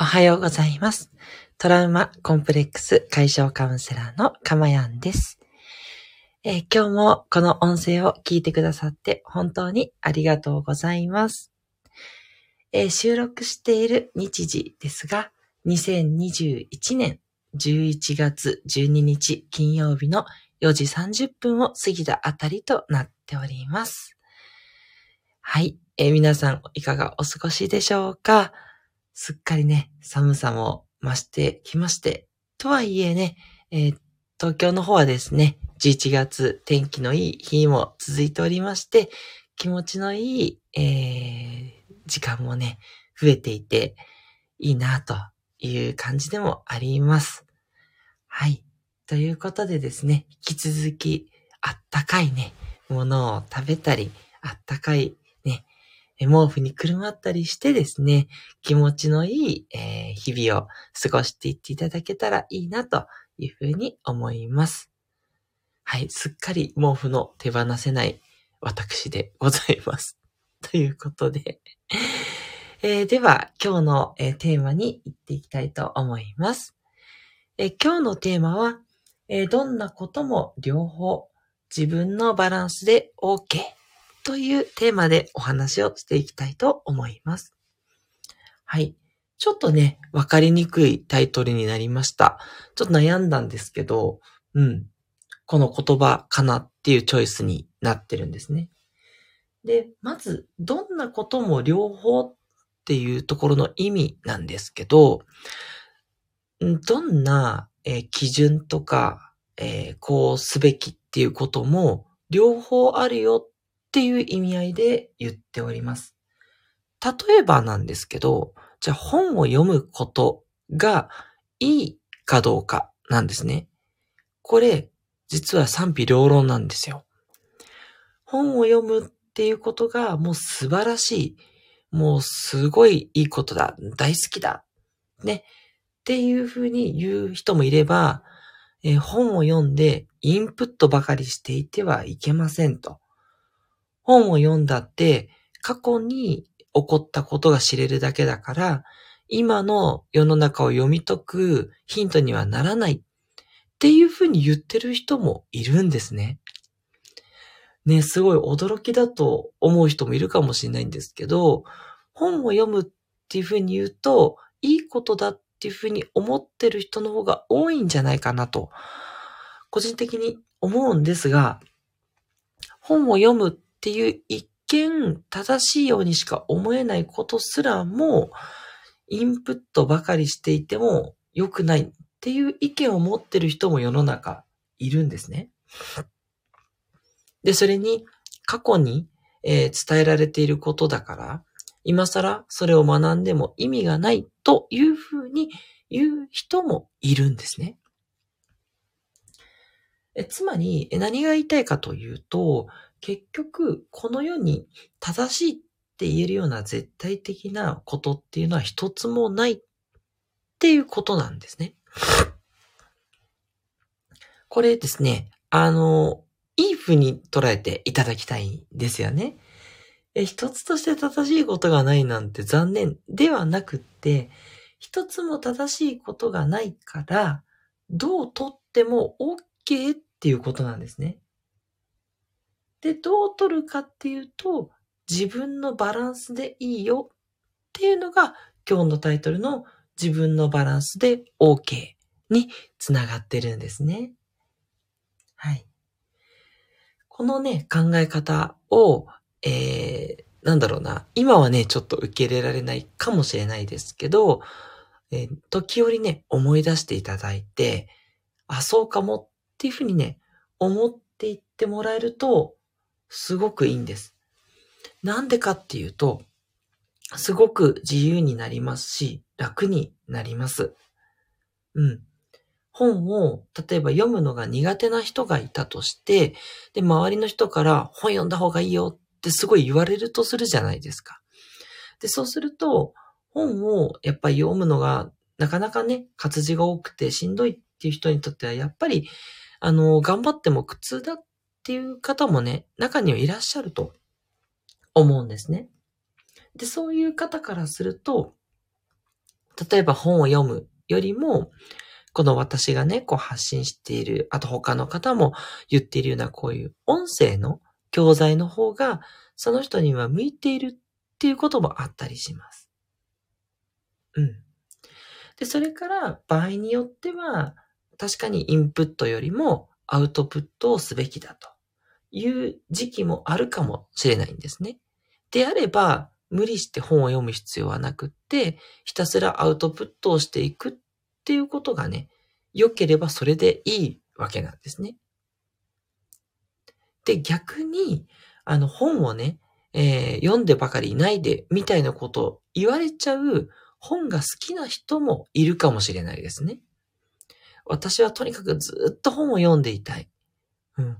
おはようございます。トラウマコンプレックス解消カウンセラーのかまやんです、えー今日もこの音声を聞いてくださって本当にありがとうございます。えー収録している日時ですが、2021年11月12日金曜日の4時30分を過ぎたあたりとなっております。はい。えー皆さんいかがお過ごしでしょうか？すっかりね、寒さも増してきまして、とはいえね、えー東京の方はですね、11月天気のいい日も続いておりまして、気持ちのいい、えー時間もね、増えていて、いいなという感じでもあります。はい。ということでですね、引き続き、あったかいね、ものを食べたり、あったかい、毛布にくるまったりしてですね、気持ちのいい、えー日々を過ごしていっていただけたらいいなというふうに思います。はい、すっかり毛布の手放せない私でございます。ということで、えーでは今日の、えーテーマに行っていきたいと思います。えー今日のテーマは、えどんなことも両方自分のバランスで OK というテーマでお話をしていきたいと思います。はい。ちょっとね、わかりにくいタイトルになりました。ちょっと悩んだんですけど、うん。この言葉かなっていうチョイスになってるんですね。で、まず、どんなことも両方っていうところの意味なんですけど、どんな、えー基準とか、えーこうすべきっていうことも両方あるよっっていう意味合いで言っております。例えばなんですけど、じゃあ本を読むことがいいかどうかなんですね。これ、実は賛否両論なんですよ。本を読むっていうことがもう素晴らしい。もうすごいいいことだ。大好きだ。ね。っていうふうに言う人もいれば、えー本を読んでインプットばかりしていてはいけませんと。本を読んだって過去に起こったことが知れるだけだから、今の世の中を読み解くヒントにはならないっていうふうに言ってる人もいるんですね。ね、すごい驚きだと思う人もいるかもしれないんですけど、本を読むっていうふうに言うと、いいことだっていうふうに思ってる人の方が多いんじゃないかなと、個人的に思うんですが、本を読むっっていう一見正しいようにしか思えないことすらも、インプットばかりしていても良くないっていう意見を持ってる人も世の中いるんですね。で、それに過去に、えー伝えられていることだから、今更それを学んでも意味がないというふうに言う人もいるんですね。えつまり、何が言いたいかというと、結局、この世に正しいって言えるような絶対的なことっていうのは一つもないっていうことなんですね。これですね、あの、いい風に捉えていただきたいんですよね。え一つとして正しいことがないなんて残念ではなくって、一つも正しいことがないから、どうとっても OK っていうことなんですね。で、どう取るかっていうと、自分のバランスでいいよっていうのが今日のタイトルの自分のバランスで OK につながってるんですね。はい。このね、考え方を、えー、なんだろうな、今はね、ちょっと受け入れられないかもしれないですけど、えー時折ね、思い出していただいて、あ、そうかもっていうふうにね、思っていってもらえると、すごくいいんです。なんでかっていうと、すごく自由になりますし、楽になります。うん。本を、例えば読むのが苦手な人がいたとして、で、周りの人から本読んだ方がいいよってすごい言われるとするじゃないですか。で、そうすると、本をやっぱり読むのがなかなかね、活字が多くてしんどいっていう人にとっては、やっぱり、あの、頑張っても苦痛だっっていう方もね、中にはいらっしゃると思うんですね。で、そういう方からすると、例えば本を読むよりも、この私がね、こう発信している、あと他の方も言っているようなこういう音声の教材の方が、その人には向いているっていうこともあったりします。うん。で、それから場合によっては、確かにインプットよりもアウトプットをすべきだという時期もあるかもしれないんですね。であれば、無理して本を読む必要はなくって、ひたすらアウトプットをしていくっていうことがね、良ければそれでいいわけなんですね。で、逆に、あの本をね、えー、読んでばかりいないで、みたいなことを言われちゃう本が好きな人もいるかもしれないですね。私はとにかくずっと本を読んでいたい。うん。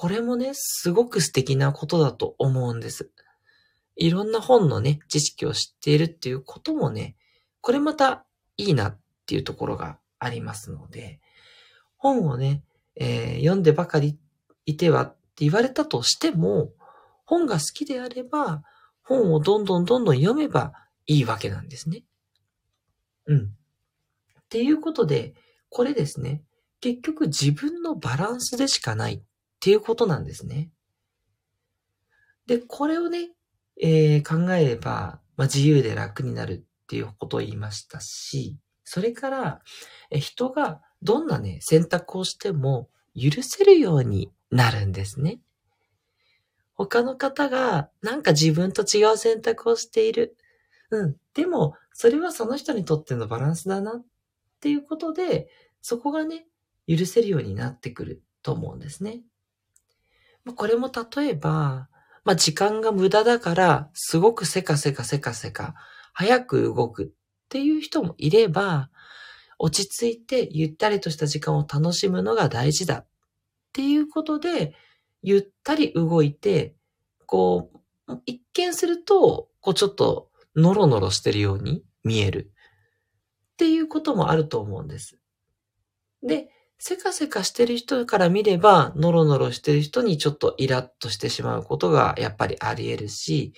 これもね、すごく素敵なことだと思うんです。いろんな本のね、知識を知っているっていうこともね、これまたいいなっていうところがありますので、本をね、えー、読んでばかりいてはって言われたとしても、本が好きであれば、本をどんどんどんどん読めばいいわけなんですね。うん。っていうことで、これですね、結局自分のバランスでしかないっていうことなんですね。で、これをね、えー、考えれば、まあ、自由で楽になるっていうことを言いましたし、それから、え人がどんなね、選択をしても許せるようになるんですね。他の方がなんか自分と違う選択をしている。うん。でも、それはその人にとってのバランスだなっていうことで、そこがね、許せるようになってくると思うんですね。これも例えば、まあ、時間が無駄だから、すごくせかせかせかせか、早く動くっていう人もいれば、落ち着いてゆったりとした時間を楽しむのが大事だっていうことで、ゆったり動いて、こう、一見すると、こうちょっとノロノロしてるように見える。っていうこともあると思うんです。で、せかせかしてる人から見れば、ノロノロしてる人にちょっとイラッとしてしまうことがやっぱりあり得るし、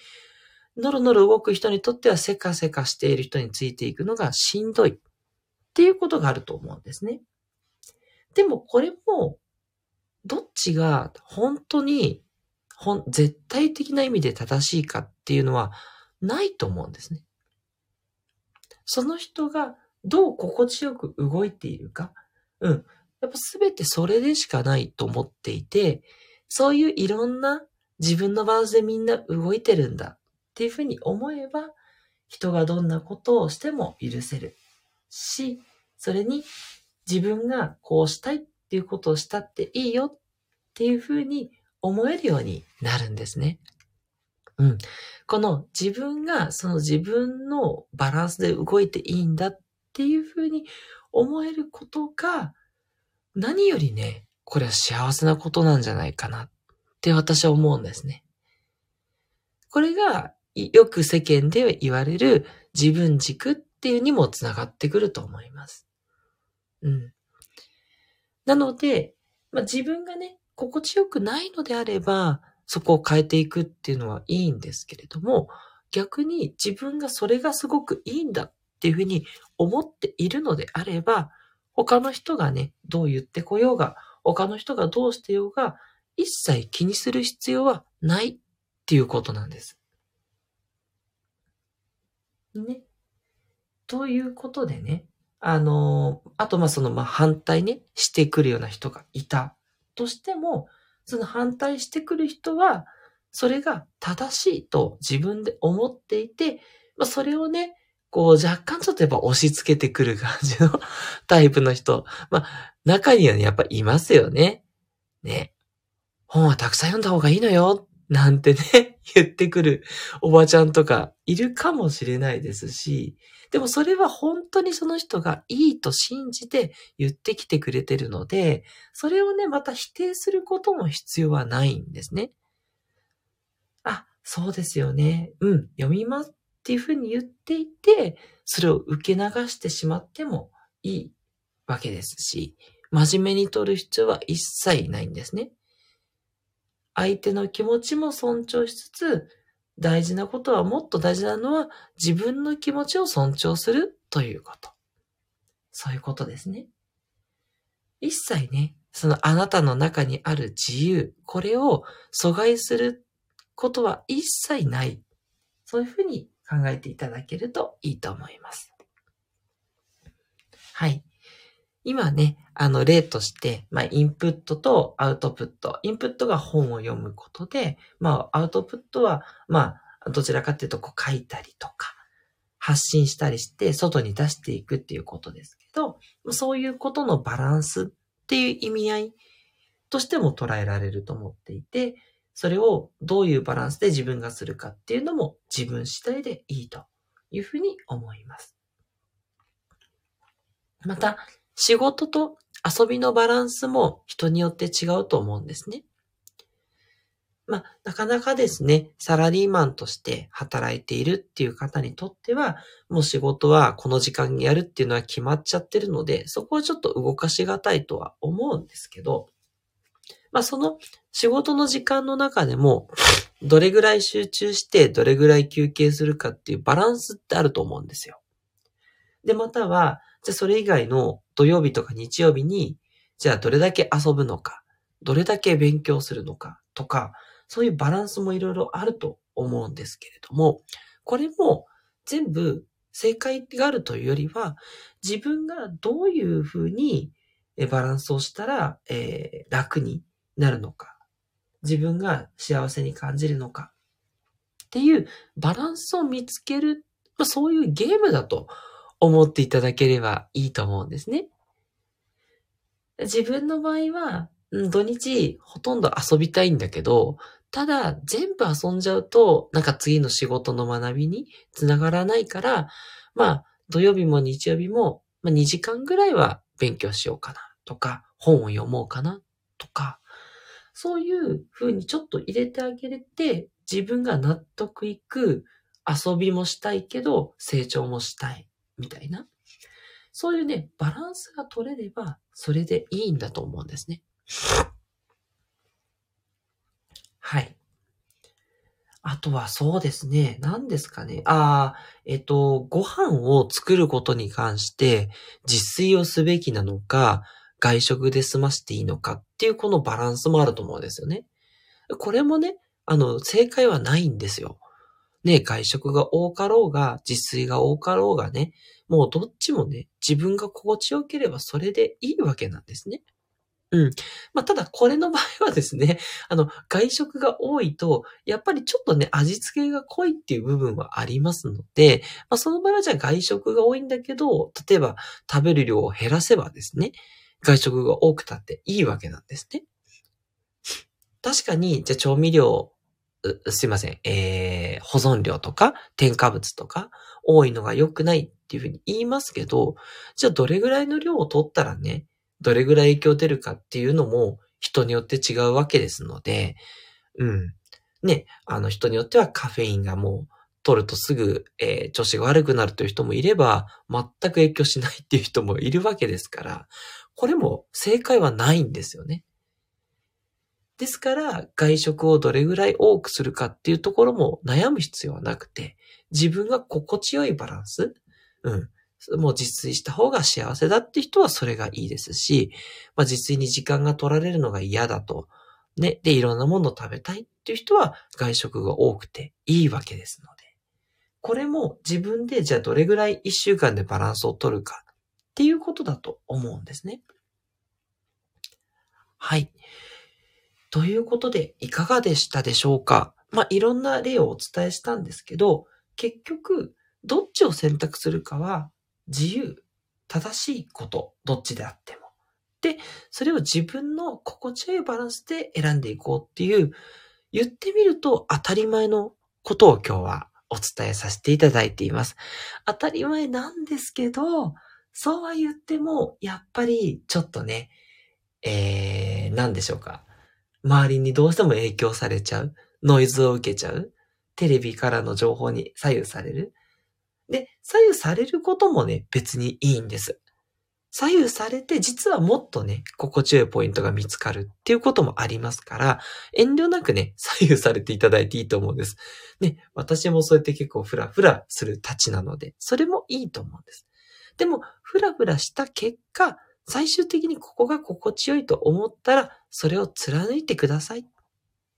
ノロノロ動く人にとってはせかせかしている人についていくのがしんどいっていうことがあると思うんですね。でもこれも、どっちが本当にほん、絶対的な意味で正しいかっていうのはないと思うんですね。その人がどう心地よく動いているか。うん。やっぱすべてそれでしかないと思っていて、そういういろんな自分のバースでみんな動いてるんだっていうふうに思えば、人がどんなことをしても許せるし、それに自分がこうしたいっていうことをしたっていいよっていうふうに思えるようになるんですね。うん。この自分がその自分のバランスで動いていいんだっていうふうに思えることが何よりね、これは幸せなことなんじゃないかなって私は思うんですね。これがよく世間で言われる自分軸っていうにもつながってくると思います。うん。なので、まあ、自分がね、心地よくないのであれば、そこを変えていくっていうのはいいんですけれども、逆に自分がそれがすごくいいんだっていうふうに思っているのであれば、他の人がね、どう言ってこようが、他の人がどうしてようが、一切気にする必要はないっていうことなんです。ね。ということでね、あの、あとまあそのまあ反対ね、してくるような人がいたとしても、その反対してくる人は、それが正しいと自分で思っていて、まあ、それをね、こう若干ちょっとやっぱ押し付けてくる感じのタイプの人。まあ、中にはね、やっぱいますよね。ね。本はたくさん読んだ方がいいのよ。なんてね、言ってくるおばちゃんとかいるかもしれないですし、でもそれは本当にその人がいいと信じて言ってきてくれてるので、それをね、また否定することも必要はないんですね。あ、そうですよね。うん、読みますっていうふうに言っていて、それを受け流してしまってもいいわけですし、真面目に取る必要は一切ないんですね。相手の気持ちも尊重しつつ、大事なことはもっと大事なのは自分の気持ちを尊重するということ。そういうことですね。一切ね、そのあなたの中にある自由、これを阻害することは一切ない。そういうふうに考えていただけるといいと思います。はい。今ね、あの例として、まあ、インプットとアウトプット。インプットが本を読むことで、まあ、アウトプットは、まあ、どちらかっていうと、こう書いたりとか、発信したりして、外に出していくっていうことですけど、そういうことのバランスっていう意味合いとしても捉えられると思っていて、それをどういうバランスで自分がするかっていうのも自分次第でいいというふうに思います。また、仕事と遊びのバランスも人によって違うと思うんですね。まあ、なかなかですね、サラリーマンとして働いているっていう方にとっては、もう仕事はこの時間にやるっていうのは決まっちゃってるので、そこはちょっと動かしがたいとは思うんですけど、まあ、その仕事の時間の中でも、どれぐらい集中してどれぐらい休憩するかっていうバランスってあると思うんですよ。で、または、じゃあそれ以外の土曜日とか日曜日に、じゃあどれだけ遊ぶのか、どれだけ勉強するのかとか、そういうバランスもいろいろあると思うんですけれども、これも全部正解があるというよりは、自分がどういうふうにバランスをしたら、えー、楽になるのか、自分が幸せに感じるのか？っていうバランスを見つける、まあ、そういうゲームだと思っていただければいいと思うんですね。自分の場合は、土日ほとんど遊びたいんだけど、ただ全部遊んじゃうと、なんか次の仕事の学びにつながらないから、まあ土曜日も日曜日も、ま、2時間ぐらいは勉強しようかなとか、本を読もうかなとか、そういう風にちょっと入れてあげれて、自分が納得いく遊びもしたいけど、成長もしたい、みたいな。そういうね、バランスが取れれば、それでいいんだと思うんですね。はい。あとはそうですね。何ですかね。ああ、えっと、ご飯を作ることに関して自炊をすべきなのか、外食で済ましていいのかっていうこのバランスもあると思うんですよね。これもね、あの、正解はないんですよ。ね、外食が多かろうが、自炊が多かろうがね、もうどっちもね、自分が心地よければそれでいいわけなんですね。うん。まあ、ただこれの場合はですね、あの、外食が多いと、やっぱりちょっとね、味付けが濃いっていう部分はありますので、まあ、その場合はじゃあ外食が多いんだけど、例えば食べる量を減らせばですね、外食が多くたっていいわけなんですね。確かに、じゃあ調味料、すいません、えー、保存料とか添加物とか多いのが良くないっていうふうに言いますけど、じゃあどれぐらいの量を取ったらね、どれぐらい影響出るかっていうのも人によって違うわけですので、うん。ね、あの人によってはカフェインがもう取るとすぐ、えー、調子が悪くなるという人もいれば、全く影響しないっていう人もいるわけですから、これも正解はないんですよね。ですから、外食をどれぐらい多くするかっていうところも悩む必要はなくて、自分が心地よいバランス、うん。もう自炊した方が幸せだって人はそれがいいですし、まあ、自炊に時間が取られるのが嫌だと。ね。で、いろんなものを食べたいっていう人は外食が多くていいわけですので。これも自分でじゃあどれぐらい一週間でバランスを取るかっていうことだと思うんですね。はい。ということで、いかがでしたでしょうか？まあ、いろんな例をお伝えしたんですけど、結局、どっちを選択するかは自由、正しいこと、どっちであっても。で、それを自分の心地よいバランスで選んでいこうっていう、言ってみると当たり前のことを今日はお伝えさせていただいています。当たり前なんですけど、そうは言っても、やっぱりちょっとね、えー、何でしょうか。周りにどうしても影響されちゃう。ノイズを受けちゃう。テレビからの情報に左右される。で、左右されることもね、別にいいんです。左右されて、実はもっとね、心地よいポイントが見つかるっていうこともありますから、遠慮なくね、左右されていただいていいと思うんです。ね、私もそうやって結構フラフラするたちなので、それもいいと思うんです。でも、ふらふらした結果、最終的にここが心地よいと思ったら、それを貫いてください。っ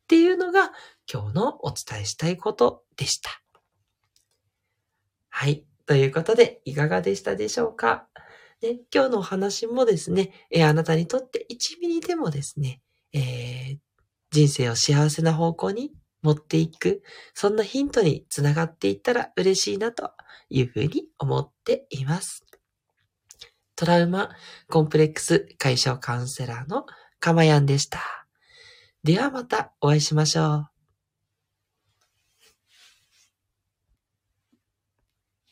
ていうのが今日のお伝えしたいことでした。はい。ということで、いかがでしたでしょうか？で今日のお話もですね、えー、あなたにとって1ミリでもですね、えー、人生を幸せな方向に持っていく、そんなヒントにつながっていったら嬉しいなというふうに思っています。トラウマコンプレックス解消カウンセラーのかまやんでした。ではまたお会いしましょう。